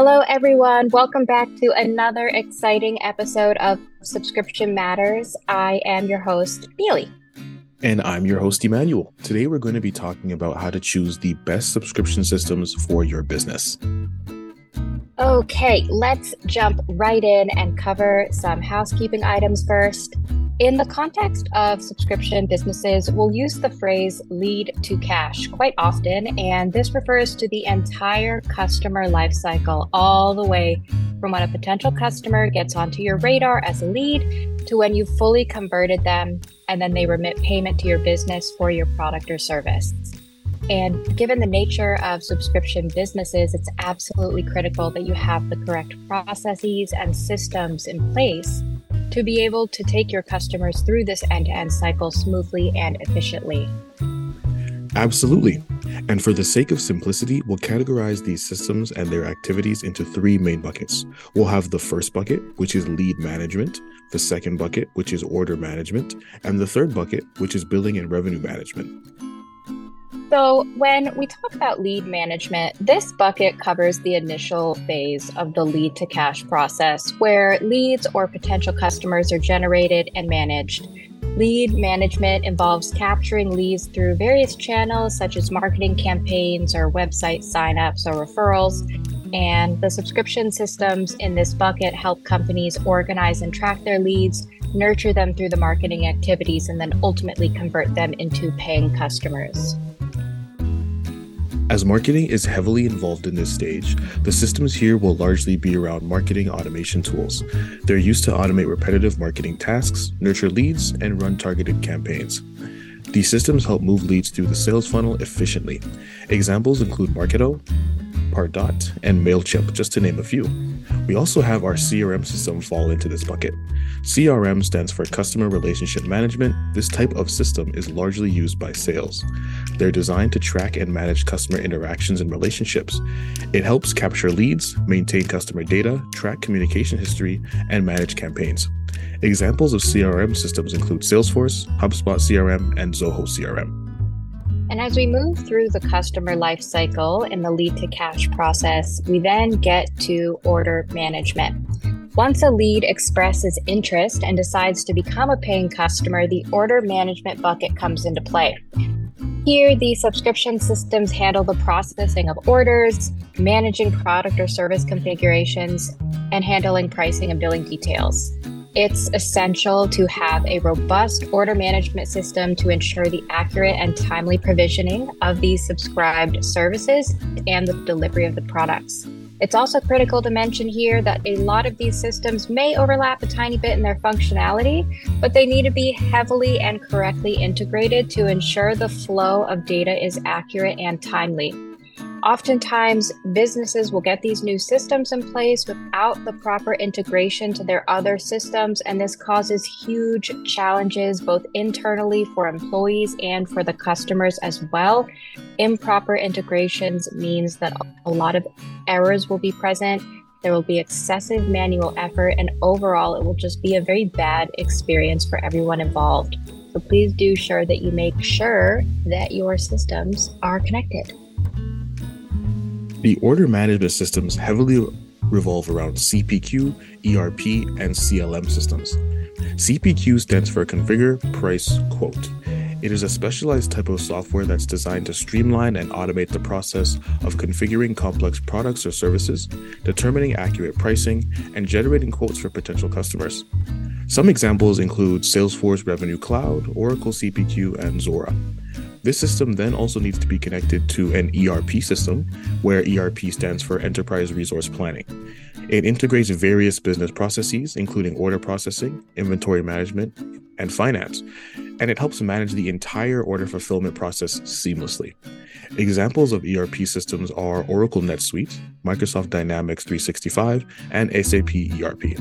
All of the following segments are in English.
Hello, everyone. Welcome back to another exciting episode of Subscription Matters. I am your host, Neely. And I'm your host, Emmanuel. Today, we're going to be talking about how to choose the best subscription systems for your business. Okay, let's jump right in and cover some housekeeping items first. In the context of subscription businesses, we'll use the phrase lead to cash quite often, and this refers to the entire customer lifecycle, all the way from when a potential customer gets onto your radar as a lead to when you've fully converted them and then they remit payment to your business for your product or service. And given the nature of subscription businesses, it's absolutely critical that you have the correct processes and systems in place to be able to take your customers through this end to end cycle smoothly and efficiently. Absolutely. And for the sake of simplicity, we'll categorize these systems and their activities into three main buckets. We'll have the first bucket, which is lead management, the second bucket, which is order management, and the third bucket, which is billing and revenue management. So, when we talk about lead management, this bucket covers the initial phase of the lead to cash process where leads or potential customers are generated and managed. Lead management involves capturing leads through various channels such as marketing campaigns or website signups or referrals. And the subscription systems in this bucket help companies organize and track their leads, nurture them through the marketing activities, and then ultimately convert them into paying customers. As marketing is heavily involved in this stage, the systems here will largely be around marketing automation tools. They're used to automate repetitive marketing tasks, nurture leads, and run targeted campaigns. These systems help move leads through the sales funnel efficiently. Examples include Marketo, Pardot, and MailChimp, just to name a few. We also have our CRM system fall into this bucket. CRM stands for Customer Relationship Management. This type of system is largely used by sales. They're designed to track and manage customer interactions and relationships. It helps capture leads, maintain customer data, track communication history, and manage campaigns. Examples of CRM systems include Salesforce, HubSpot CRM, and Zoho CRM. And as we move through the customer life cycle in the lead to cash process, we then get to order management. Once a lead expresses interest and decides to become a paying customer, the order management bucket comes into play. Here, the subscription systems handle the processing of orders, managing product or service configurations, and handling pricing and billing details. It's essential to have a robust order management system to ensure the accurate and timely provisioning of these subscribed services and the delivery of the products. It's also critical to mention here that a lot of these systems may overlap a tiny bit in their functionality, but they need to be heavily and correctly integrated to ensure the flow of data is accurate and timely. Oftentimes, businesses will get these new systems in place without the proper integration to their other systems, and this causes huge challenges both internally for employees and for the customers as well. Improper integrations means that a lot of errors will be present. There will be excessive manual effort, and overall, it will just be a very bad experience for everyone involved. So, please do sure that you make sure that your systems are connected. The order management systems heavily revolve around CPQ, ERP, and CLM systems. CPQ stands for Configure, Price, Quote. It is a specialized type of software that's designed to streamline and automate the process of configuring complex products or services, determining accurate pricing, and generating quotes for potential customers. Some examples include Salesforce Revenue Cloud, Oracle CPQ, and Zuora. This system then also needs to be connected to an ERP system, where ERP stands for Enterprise Resource Planning. It integrates various business processes, including order processing, inventory management, and finance, and it helps manage the entire order fulfillment process seamlessly. Examples of ERP systems are Oracle NetSuite, Microsoft Dynamics 365, and SAP ERP.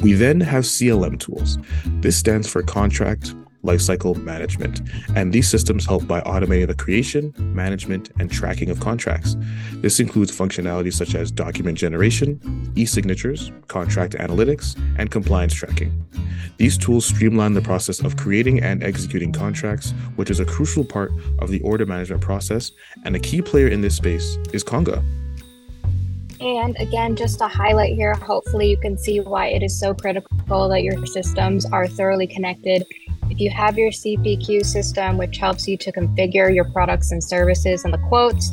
We then have CLM tools. This stands for Contract, lifecycle management. And these systems help by automating the creation, management, and tracking of contracts. This includes functionalities such as document generation, e signatures, contract analytics, and compliance tracking. These tools streamline the process of creating and executing contracts, which is a crucial part of the order management process, and a key player in this space is Conga. And again, just to highlight here, hopefully you can see why it is so critical that your systems are thoroughly connected. If you have your CPQ system, which helps you to configure your products and services and the quotes,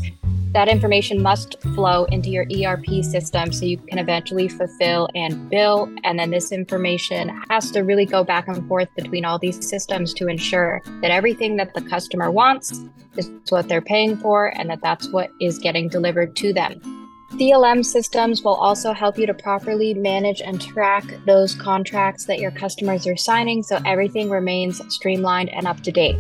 that information must flow into your ERP system so you can eventually fulfill and bill. And then this information has to really go back and forth between all these systems to ensure that everything that the customer wants is what they're paying for and that that's what is getting delivered to them. CLM systems will also help you to properly manage and track those contracts that your customers are signing so everything remains streamlined and up to date.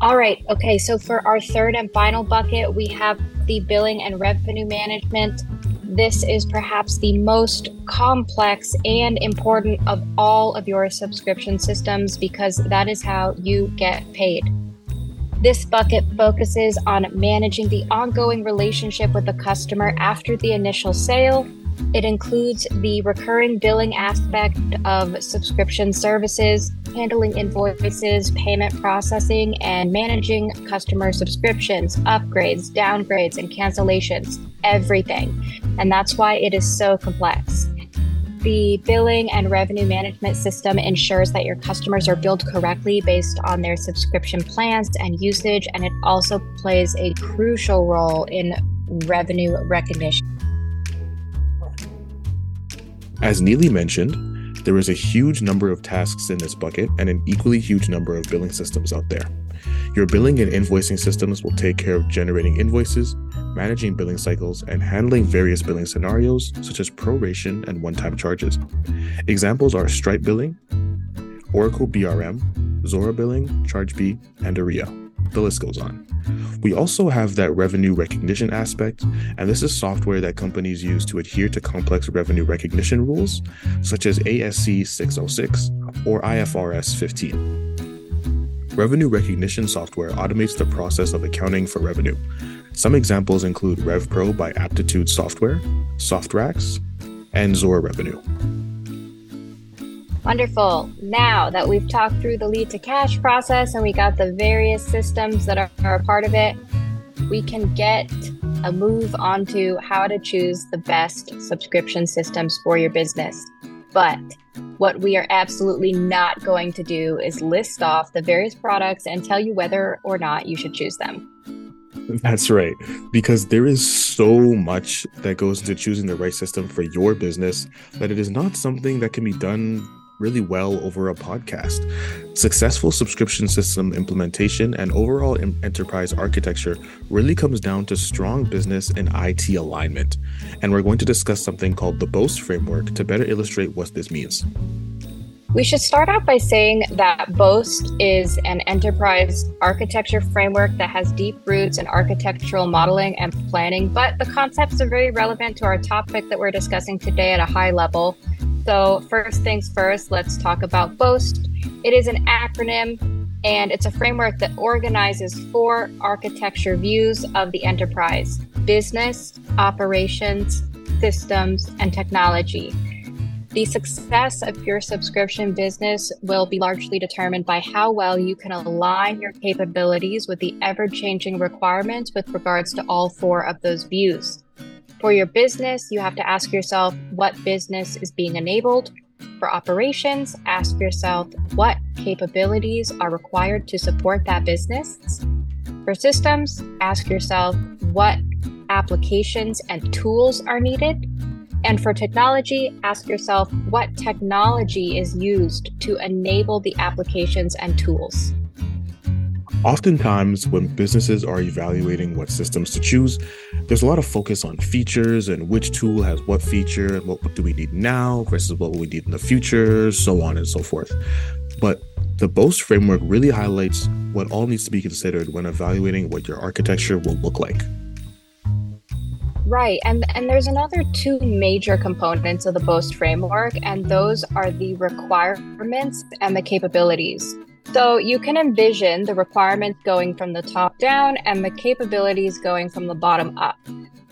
All right. Okay. So for our third and final bucket, we have the billing and revenue management. This is perhaps the most complex and important of all of your subscription systems because that is how you get paid. This bucket focuses on managing the ongoing relationship with the customer after the initial sale it includes the recurring billing aspect of subscription services, handling invoices, payment processing, and managing customer subscriptions, upgrades, downgrades, and cancellations, everything. And that's why it is so complex. The billing and revenue management system ensures that your customers are billed correctly based on their subscription plans and usage, and it also plays a crucial role in revenue recognition. As Neely mentioned, there is a huge number of tasks in this bucket and an equally huge number of billing systems out there. Your billing and invoicing systems will take care of generating invoices, managing billing cycles, and handling various billing scenarios such as proration and one time charges. Examples are Stripe Billing, Oracle BRM, Zuora Billing, ChargeBee, and Aria the list goes on. We also have that revenue recognition aspect, and this is software that companies use to adhere to complex revenue recognition rules, such as ASC 606 or IFRS 15. Revenue recognition software automates the process of accounting for revenue. Some examples include RevPro by Aptitude Software, SoftRax, and Zuora Revenue. Wonderful. Now that we've talked through the lead to cash process and we got the various systems that are, are a part of it, we can get a move onto how to choose the best subscription systems for your business. But what we are absolutely not going to do is list off the various products and tell you whether or not you should choose them. That's right. Because there is so much that goes into choosing the right system for your business that it is not something that can be done really well over a podcast. Successful subscription system implementation and overall enterprise architecture really comes down to strong business and IT alignment. And we're going to discuss something called the BOAST framework to better illustrate what this means. We should start out by saying that BOAST is an enterprise architecture framework that has deep roots in architectural modeling and planning, but the concepts are very relevant to our topic that we're discussing today at a high level. So, first things first, let's talk about BOAST. It is an acronym and it's a framework that organizes four architecture views of the enterprise business, operations, systems, and technology. The success of your subscription business will be largely determined by how well you can align your capabilities with the ever changing requirements with regards to all four of those views. For your business, you have to ask yourself what business is being enabled. For operations, ask yourself what capabilities are required to support that business. For systems, ask yourself what applications and tools are needed. And for technology, ask yourself what technology is used to enable the applications and tools. Oftentimes, when businesses are evaluating what systems to choose, there's a lot of focus on features and which tool has what feature and what do we need now versus what we need in the future, so on and so forth. But the BOAST framework really highlights what all needs to be considered when evaluating what your architecture will look like. Right. And and there's another two major components of the BOAST framework and those are the requirements and the capabilities. So you can envision the requirements going from the top down and the capabilities going from the bottom up.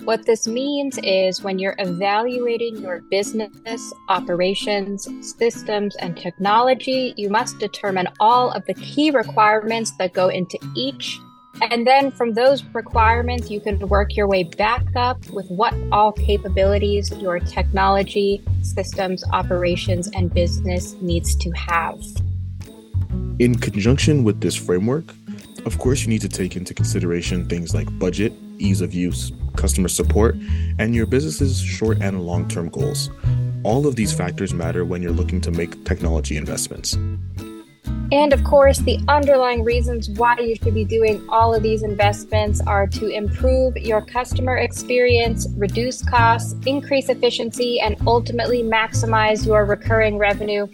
What this means is when you're evaluating your business, operations, systems, and technology, you must determine all of the key requirements that go into each And then from those requirements, you can work your way back up with what all capabilities your technology, systems, operations, and business needs to have. In conjunction with this framework, of course, you need to take into consideration things like budget, ease of use, customer support, and your business's short and long term goals. All of these factors matter when you're looking to make technology investments. And of course, the underlying reasons why you should be doing all of these investments are to improve your customer experience, reduce costs, increase efficiency, and ultimately maximize your recurring revenue.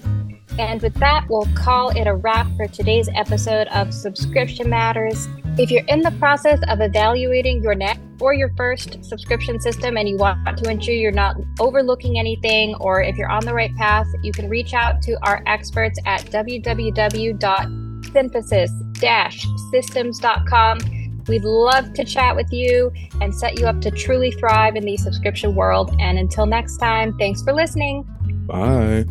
And with that, we'll call it a wrap for today's episode of Subscription Matters. If you're in the process of evaluating your next or your first subscription system and you want to ensure you're not overlooking anything, or if you're on the right path, you can reach out to our experts at www.synthesis-systems.com. We'd love to chat with you and set you up to truly thrive in the subscription world. And until next time, thanks for listening. Bye.